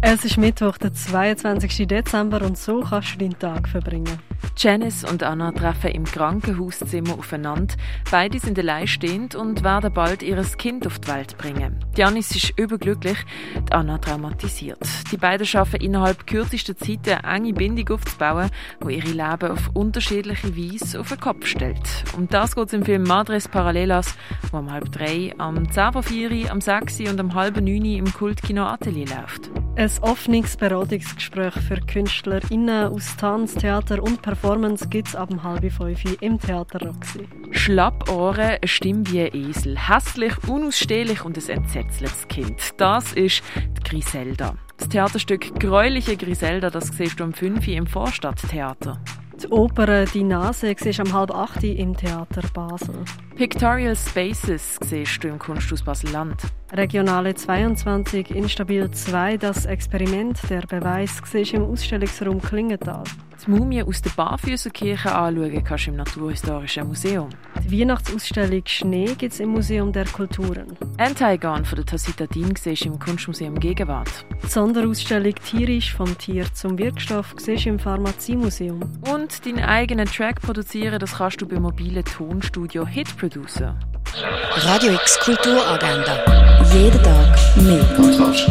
Es ist Mittwoch, der 22. Dezember und so kannst du deinen Tag verbringen. Janice und Anna treffen im Krankenhauszimmer aufeinander. Beide sind alleinstehend und werden bald ihr Kind auf die Welt bringen. Janice ist überglücklich, Anna traumatisiert. Die beiden schaffen innerhalb kürzester Zeit eine enge Bindung aufzubauen, die ihre Leben auf unterschiedliche Weise auf den Kopf stellt. Um das geht es im Film Madres Paralelas, wo um halb drei, am 10 vor 4, am 6 und am halb 9 im Kultkino Atelier läuft. Ein offenes Beratungsgespräch für KünstlerInnen aus Tanz, Theater und Performance gibt es ab halb fünf im Theater Roxy. Schlappohren, eine Stimme wie ein Esel, hässlich, unausstehlich und ein entsetzliches Kind. Das ist die Griselda. Das Theaterstück Gräuliche Griselda, das siehst du um 5 Uhr im Vorstadttheater. Die Oper «Die Nase» siehst am halb acht im Theater Basel. Pictorial Spaces siehst du im Kunsthaus Basel-Land. Regionale 22, Instabil 2, das Experiment, der Beweis, siehst im Ausstellungsraum Klingenthal. Die Mumie aus der Barfüßerkirche anschauen kannst du im Naturhistorischen Museum. Die Weihnachtsausstellung Schnee gibt es im Museum der Kulturen. Antigone von der Tasita Dean siehst du im Kunstmuseum Gegenwart. Die Sonderausstellung Tierisch vom Tier zum Wirkstoff siehst du im Pharmaziemuseum. Und deinen eigenen Track produzieren, das kannst du beim mobilen Tonstudio Hit Producer. Radio X Kulturagenda. Jeden Tag mehr. Kontrast.